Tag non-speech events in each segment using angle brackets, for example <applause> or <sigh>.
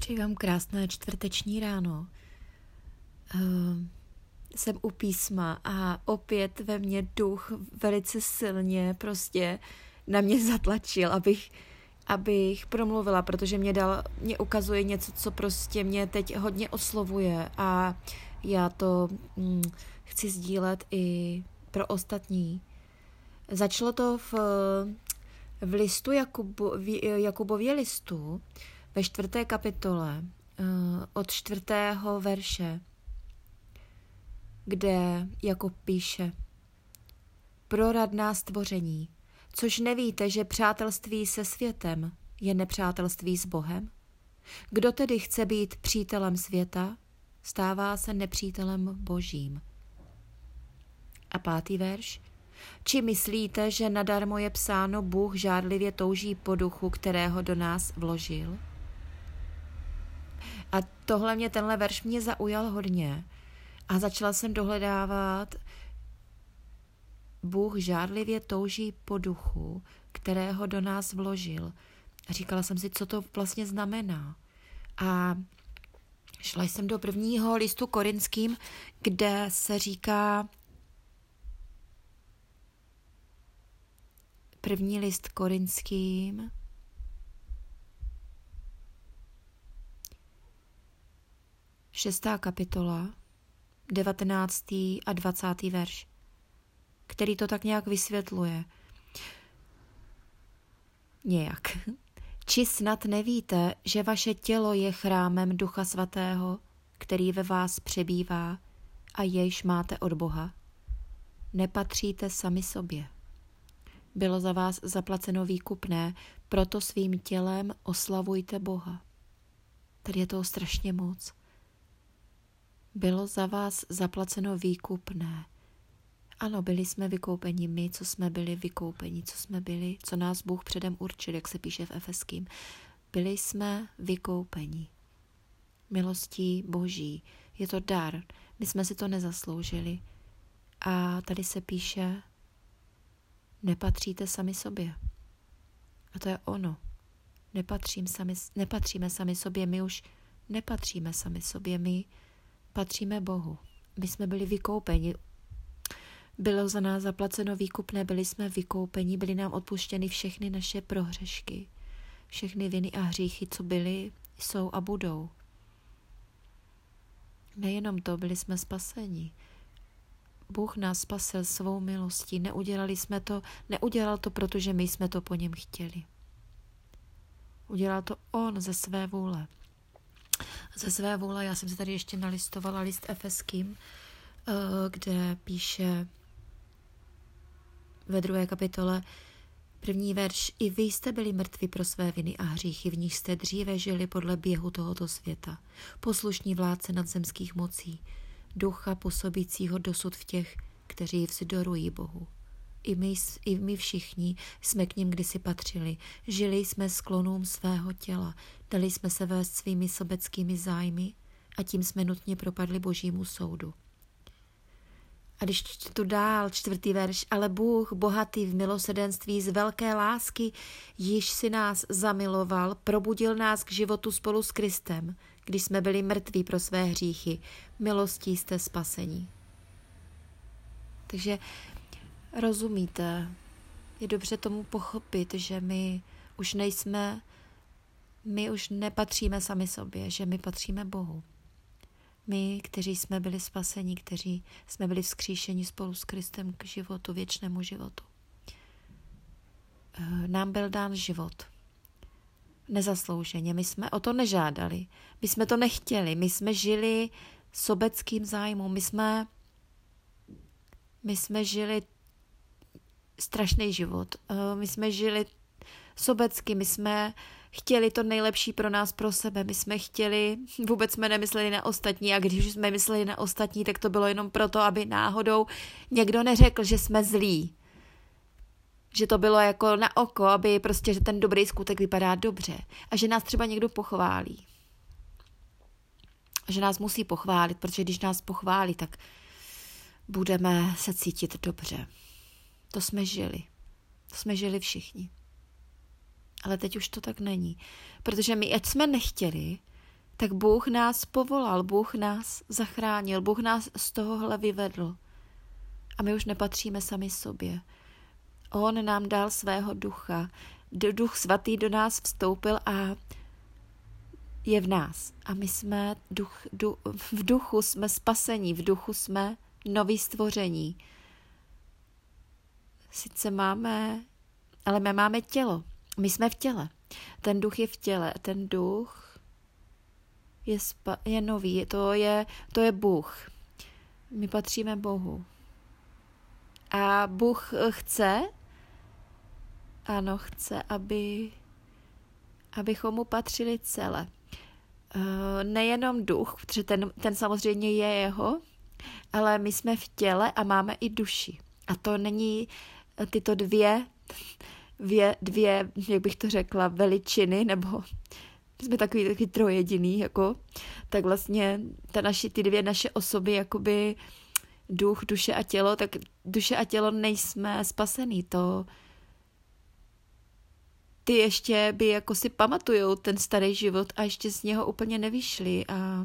Přeji vám krásné čtvrteční ráno. Uh, jsem u písma a opět ve mně duch velice silně prostě na mě <laughs> zatlačil, abych, abych promluvila, protože mě dal, mě ukazuje něco, co prostě mě teď hodně oslovuje a já to hm, chci sdílet i pro ostatní. Začalo to v, v listu Jakubu, v Jakubově listu, ve čtvrté kapitole eh, od čtvrtého verše, kde jako píše Proradná stvoření, což nevíte, že přátelství se světem je nepřátelství s Bohem? Kdo tedy chce být přítelem světa, stává se nepřítelem božím. A pátý verš. Či myslíte, že nadarmo je psáno Bůh žádlivě touží po duchu, kterého do nás vložil? A tohle mě, tenhle verš mě zaujal hodně. A začala jsem dohledávat, Bůh žádlivě touží po duchu, kterého do nás vložil. A říkala jsem si, co to vlastně znamená. A šla jsem do prvního listu korinským, kde se říká první list korinským, šestá kapitola, devatenáctý a dvacátý verš, který to tak nějak vysvětluje. Nějak. Či snad nevíte, že vaše tělo je chrámem Ducha Svatého, který ve vás přebývá a jejž máte od Boha? Nepatříte sami sobě. Bylo za vás zaplaceno výkupné, proto svým tělem oslavujte Boha. Tady je toho strašně moc bylo za vás zaplaceno výkupné. Ano, byli jsme vykoupeni my, co jsme byli vykoupeni, co jsme byli, co nás Bůh předem určil, jak se píše v Efeským. Byli jsme vykoupeni. Milostí Boží. Je to dar. My jsme si to nezasloužili. A tady se píše, nepatříte sami sobě. A to je ono. Nepatřím sami, nepatříme sami sobě, my už nepatříme sami sobě, my patříme Bohu. My jsme byli vykoupeni. Bylo za nás zaplaceno výkupné, byli jsme vykoupeni, byly nám odpuštěny všechny naše prohřešky, všechny viny a hříchy, co byly, jsou a budou. Nejenom to, byli jsme spaseni. Bůh nás spasil svou milostí. Neudělali jsme to, neudělal to, protože my jsme to po něm chtěli. Udělal to On ze své vůle ze své vůle. Já jsem si tady ještě nalistovala list Efeským, eh, kde píše ve druhé kapitole První verš. I vy jste byli mrtvi pro své viny a hříchy, v nich jste dříve žili podle běhu tohoto světa. Poslušní vládce nadzemských mocí, ducha působícího dosud v těch, kteří vzdorují Bohu. I my, I my všichni jsme k ním kdysi patřili. Žili jsme sklonům svého těla, dali jsme se vést svými sobeckými zájmy a tím jsme nutně propadli božímu soudu. A když čtu dál, čtvrtý verš, ale Bůh, bohatý v milosedenství z velké lásky, již si nás zamiloval, probudil nás k životu spolu s Kristem, když jsme byli mrtví pro své hříchy. Milostí jste spasení. Takže Rozumíte, je dobře tomu pochopit, že my už nejsme, my už nepatříme sami sobě, že my patříme Bohu. My, kteří jsme byli spaseni, kteří jsme byli vzkříšeni spolu s Kristem k životu, věčnému životu. Eh, nám byl dán život. Nezaslouženě. My jsme o to nežádali. My jsme to nechtěli. My jsme žili sobeckým zájmem. My jsme, my jsme žili strašný život. Eh, my jsme žili sobecky, my jsme chtěli to nejlepší pro nás, pro sebe. My jsme chtěli, <laughs> vůbec jsme nemysleli na ostatní a když jsme mysleli na ostatní, tak to bylo jenom proto, aby náhodou někdo neřekl, že jsme zlí. Že to bylo jako na oko, aby prostě, že ten dobrý skutek vypadá dobře. A že nás třeba někdo pochválí. A že nás musí pochválit, protože když nás pochválí, tak budeme se cítit dobře. To jsme žili. To jsme žili všichni. Ale teď už to tak není. Protože my, ať jsme nechtěli, tak Bůh nás povolal, Bůh nás zachránil, Bůh nás z tohohle vyvedl. A my už nepatříme sami sobě. On nám dal svého ducha. Duch svatý do nás vstoupil a je v nás. A my jsme duch, du, v duchu jsme spasení, v duchu jsme nový stvoření. Sice máme, ale my máme tělo. My jsme v těle. Ten duch je v těle. Ten duch je, spa, je nový. To je, to je Bůh. My patříme Bohu. A Bůh chce, ano, chce, aby, abychom mu patřili celé. Eh, nejenom duch, protože ten, ten samozřejmě je jeho, ale my jsme v těle a máme i duši. A to není tyto dvě, dvě, dvě jak bych to řekla, veličiny, nebo jsme takový, takový trojediný, jako, tak vlastně ta naši, ty dvě naše osoby, jakoby duch, duše a tělo, tak duše a tělo nejsme spasený, to ty ještě by jako si pamatujou ten starý život a ještě z něho úplně nevyšli a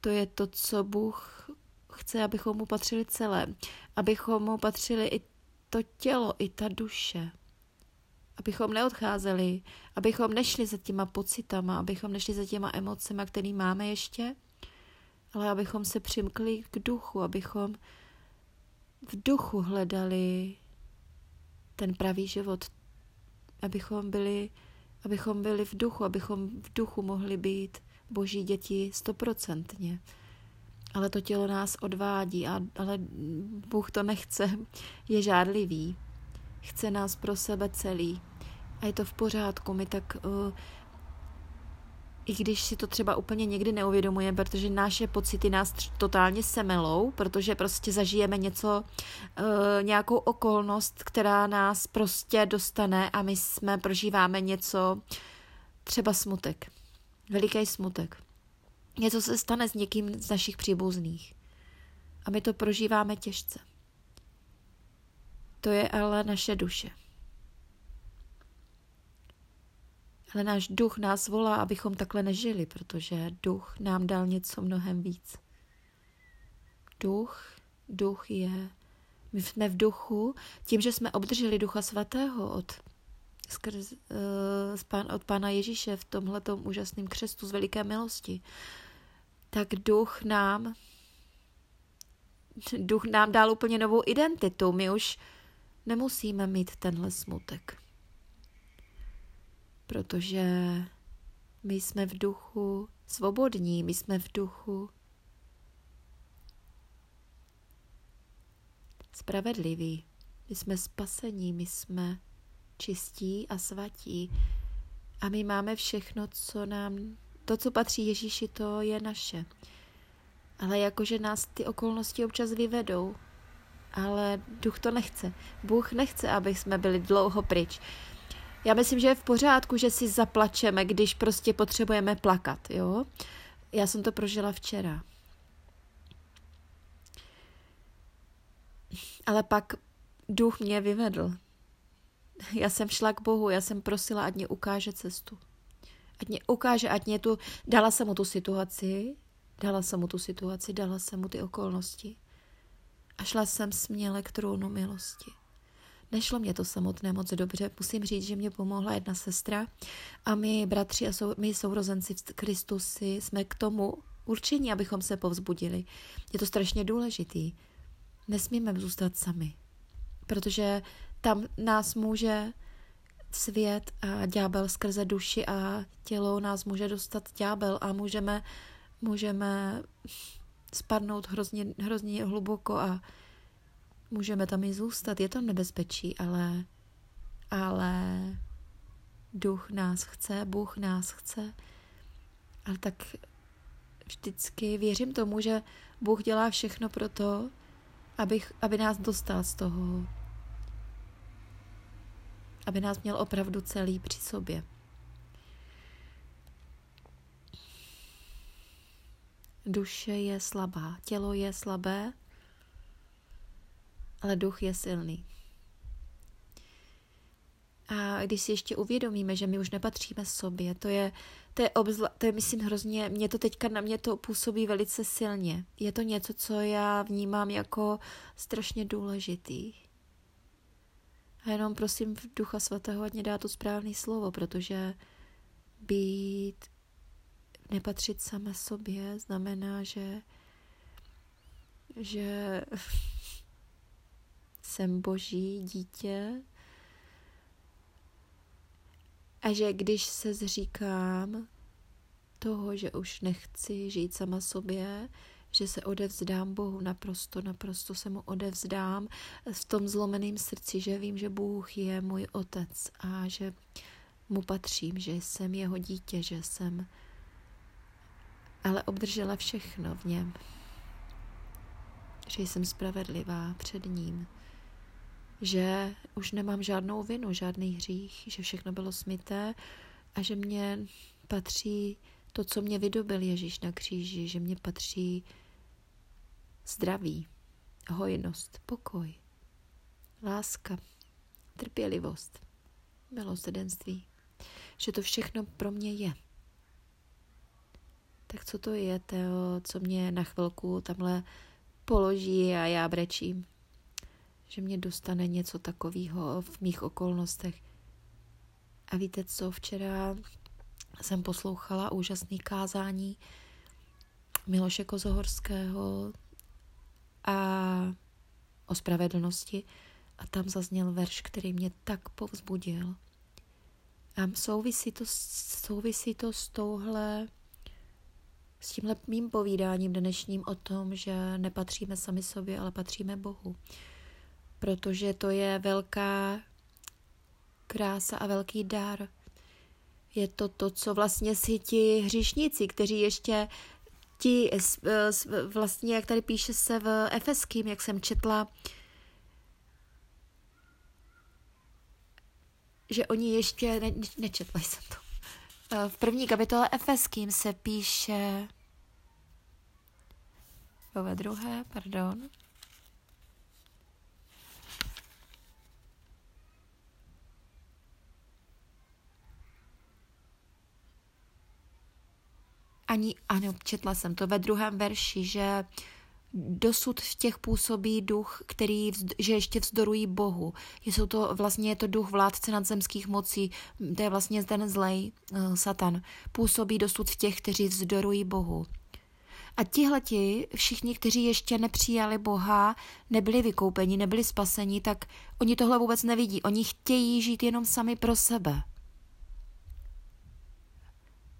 to je to, co Bůh chce, abychom mu patřili celé, abychom mu patřili i to tělo, i ta duše, abychom neodcházeli, abychom nešli za těma pocitama, abychom nešli za těma emocema, který máme ještě, ale abychom se přimkli k duchu, abychom v duchu hledali ten pravý život, abychom byli, abychom byli v duchu, abychom v duchu mohli být boží děti stoprocentně. Ale to tělo nás odvádí, a, ale Bůh to nechce, je žádlivý. Chce nás pro sebe celý. A je to v pořádku, my tak uh, i když si to třeba úplně někdy neuvědomujeme, protože naše pocity nás totálně semelou, protože prostě zažijeme něco, uh, nějakou okolnost, která nás prostě dostane a my jsme prožíváme něco, třeba smutek, veliký smutek. Něco se stane s někým z našich příbuzných a my to prožíváme těžce. To je ale naše duše. Ale náš duch nás volá, abychom takhle nežili, protože duch nám dal něco mnohem víc. Duch, duch je, my jsme v duchu, tím, že jsme obdrželi ducha svatého od, skrz, uh, od Pána Ježíše v tomhletom úžasném křestu z veliké milosti, tak duch nám duch nám dal úplně novou identitu. My už nemusíme mít tenhle smutek. Protože my jsme v duchu svobodní, my jsme v duchu spravedliví, my jsme spasení, my jsme čistí a svatí. A my máme všechno, co nám, to, co patří Ježíši, to je naše. Ale jakože nás ty okolnosti občas vyvedou, ale duch to nechce. Bůh nechce, aby jsme byli dlouho pryč. Já myslím, že je v pořádku, že si zaplačeme, když prostě potřebujeme plakat, jo. Já jsem to prožila včera. Ale pak duch mě vyvedl. Já jsem šla k Bohu, já jsem prosila, ať mě ukáže cestu. Ať mě ukáže, ať mě tu, dala jsem mu tu situaci, dala jsem mu tu situaci, dala jsem mu ty okolnosti. A šla jsem směle k trůnu milosti. Nešlo mě to samotné moc dobře, musím říct, že mě pomohla jedna sestra a my bratři a sou, my sourozenci v Kristusi jsme k tomu určení, abychom se povzbudili. Je to strašně důležitý. Nesmíme zůstat sami, protože tam nás může svět a ďábel skrze duši a tělo nás může dostat ďábel a můžeme, můžeme spadnout hrozně, hrozně hluboko a Můžeme tam i zůstat, je tam nebezpečí, ale, ale duch nás chce, Bůh nás chce. Ale tak vždycky věřím tomu, že Bůh dělá všechno pro to, aby, aby nás dostal z toho, aby nás měl opravdu celý při sobě. Duše je slabá, tělo je slabé, ale duch je silný. A když si ještě uvědomíme, že my už nepatříme sobě, to je, to je, obzla, to je myslím hrozně, mě to teďka na mě to působí velice silně. Je to něco, co já vnímám jako strašně důležitý. A jenom prosím v Ducha Svatého, ať mě dá to správné slovo, protože být, nepatřit sama sobě znamená, že že <laughs> jsem boží dítě. A že když se zříkám toho, že už nechci žít sama sobě, že se odevzdám Bohu. Naprosto, naprosto se mu odevzdám v tom zlomeném srdci, že vím, že Bůh je můj otec a že mu patřím, že jsem jeho dítě, že jsem ale obdržela všechno v něm že jsem spravedlivá před ním, že už nemám žádnou vinu, žádný hřích, že všechno bylo smité a že mě patří to, co mě vydobil Ježíš na kříži, že mě patří zdraví, hojnost, pokoj, láska, trpělivost, milosedenství, že to všechno pro mě je. Tak co to je, Teo, co mě na chvilku tamhle položí a já brečím, že mě dostane něco takového v mých okolnostech. A víte co, včera jsem poslouchala úžasný kázání Miloše Kozohorského a o spravedlnosti a tam zazněl verš, který mě tak povzbudil. A souvisí to, souvisí to s touhle s tímhle mým povídáním dnešním o tom, že nepatříme sami sobě, ale patříme Bohu. Protože to je velká krása a velký dar. Je to to, co vlastně si ti hříšníci, kteří ještě ti, vlastně, jak tady píše se v Efeským, jak jsem četla, že oni ještě, ne, nečetla jsem to, v první kapitole Efeským se píše, ve druhé, pardon, ani, ano, četla jsem to ve druhém verši, že dosud v těch působí duch, který, že ještě vzdorují Bohu. Jsou to, vlastně je to duch vládce nadzemských mocí, to je vlastně ten zlej uh, satan. Působí dosud v těch, kteří vzdorují Bohu. A tihleti, všichni, kteří ještě nepřijali Boha, nebyli vykoupeni, nebyli spaseni, tak oni tohle vůbec nevidí. Oni chtějí žít jenom sami pro sebe.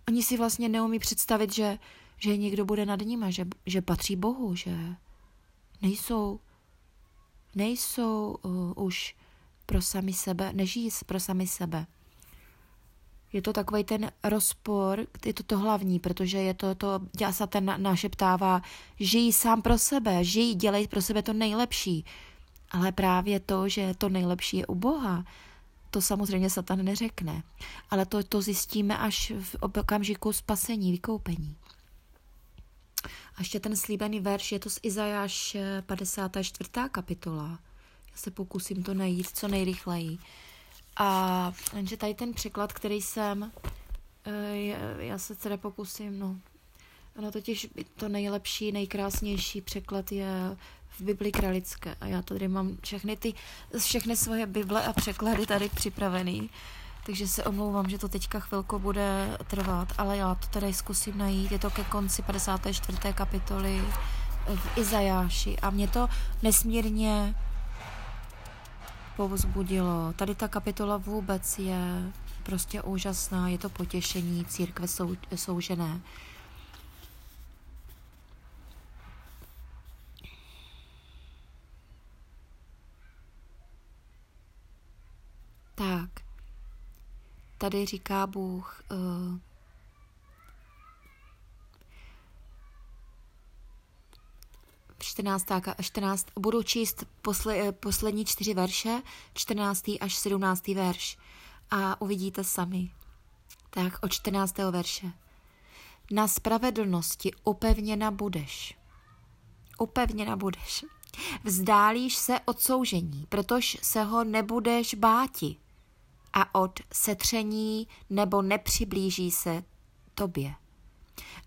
Oni si vlastně neumí představit, že že někdo bude nad nimi, že, že patří Bohu, že nejsou, nejsou uh, už pro sami sebe, nežijí pro sami sebe. Je to takový ten rozpor, je to to hlavní, protože je to, to se ten našeptává, žijí sám pro sebe, žijí, dělej pro sebe to nejlepší. Ale právě to, že to nejlepší je u Boha, to samozřejmě Satan neřekne. Ale to, to zjistíme až v okamžiku spasení, vykoupení. A ještě ten slíbený verš, je to z Izajáš 54. kapitola. Já se pokusím to najít co nejrychleji. A jenže tady ten překlad, který jsem, eh, já se teda pokusím, no, ono totiž to nejlepší, nejkrásnější překlad je v Bibli kralické. A já tady mám všechny ty, všechny svoje Bible a překlady tady připravený. Takže se omlouvám, že to teďka chvilku bude trvat, ale já to tady zkusím najít. Je to ke konci 54. kapitoly v Izajáši a mě to nesmírně povzbudilo. Tady ta kapitola vůbec je prostě úžasná, je to potěšení církve sou, soužené. Tak. Tady říká Bůh, uh, eh, 14, 14, budu číst posle, eh, poslední čtyři verše, 14. až 17. verš a uvidíte sami. Tak od 14. verše. Na spravedlnosti upevněna budeš. Upevněna budeš. Vzdálíš se od soužení, protože se ho nebudeš báti a od setření nebo nepřiblíží se tobě.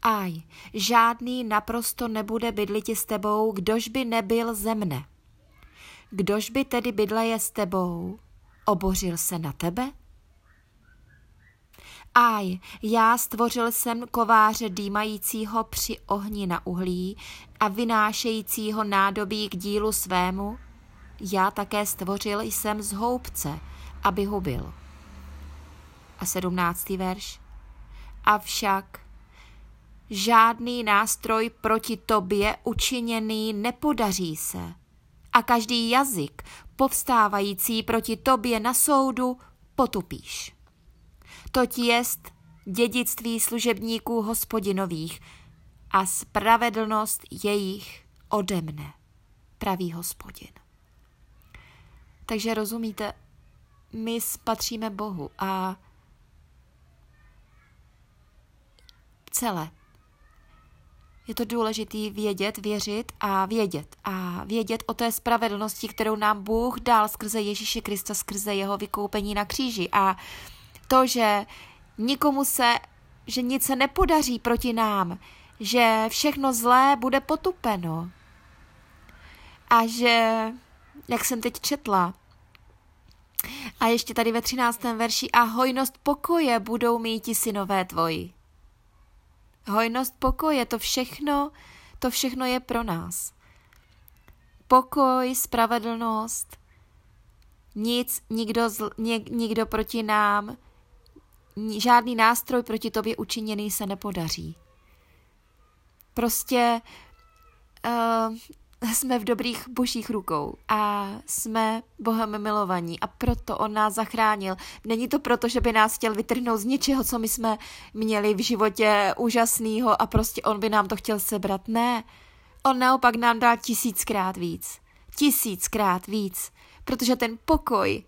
Aj, žádný naprosto nebude bydliti s tebou, kdož by nebyl ze mne. Kdož by tedy bydleje s tebou, obořil se na tebe? Aj, já stvořil jsem kováře dýmajícího při ohni na uhlí a vynášejícího nádobí k dílu svému. Já také stvořil jsem z houbce, aby hubil. A sedmnáctý verš. Avšak žádný nástroj proti tobě učiněný nepodaří se. A každý jazyk povstávající proti tobě na soudu potupíš. Toť jest dědictví služebníků hospodinových a spravedlnost jejich ode mne, pravý hospodin. Takže rozumíte, my spatříme Bohu a celé. Je to důležité vědět, věřit a vědět. A vědět o té spravedlnosti, kterou nám Bůh dal skrze Ježíše Krista, skrze jeho vykoupení na kříži. A to, že nikomu se, že nic se nepodaří proti nám, že všechno zlé bude potupeno. A že, jak jsem teď četla, a ještě tady ve 13. verši, a hojnost pokoje budou mít ti synové tvoji. Hojnost pokoje, to všechno, to všechno je pro nás. Pokoj, spravedlnost, nic, nikdo, zl, něk, nikdo proti nám, žádný nástroj proti tobě učiněný se nepodaří. Prostě uh, jsme v dobrých božích rukou a jsme Bohem milovaní a proto On nás zachránil. Není to proto, že by nás chtěl vytrhnout z něčeho, co my jsme měli v životě úžasného a prostě On by nám to chtěl sebrat. Ne, On naopak nám dá tisíckrát víc. Tisíckrát víc. Protože ten pokoj,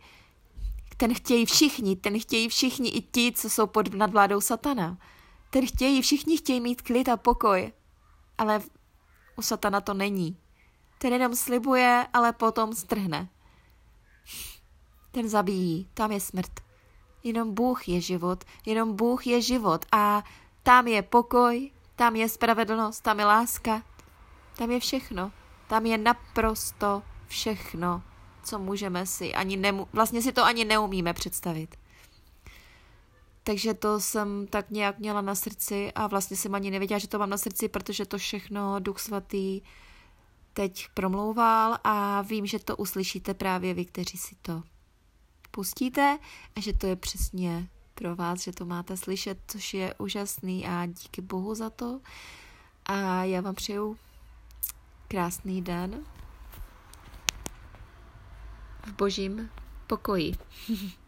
ten chtějí všichni, ten chtějí všichni i ti, co jsou pod nadvládou satana. Ten chtějí, všichni chtějí mít klid a pokoj. Ale u satana to není. Ten jenom slibuje, ale potom strhne. Ten zabíjí, tam je smrt. Jenom Bůh je život, jenom Bůh je život a tam je pokoj, tam je spravedlnost, tam je láska, tam je všechno. Tam je naprosto všechno, co můžeme si ani nemu, vlastně si to ani neumíme představit. Takže to jsem tak nějak měla na srdci a vlastně jsem ani nevěděla, že to mám na srdci, protože to všechno Duch Svatý teď promlouval a vím, že to uslyšíte právě vy, kteří si to pustíte a že to je přesně pro vás, že to máte slyšet, což je úžasný a díky Bohu za to. A já vám přeju krásný den v božím pokoji. <laughs>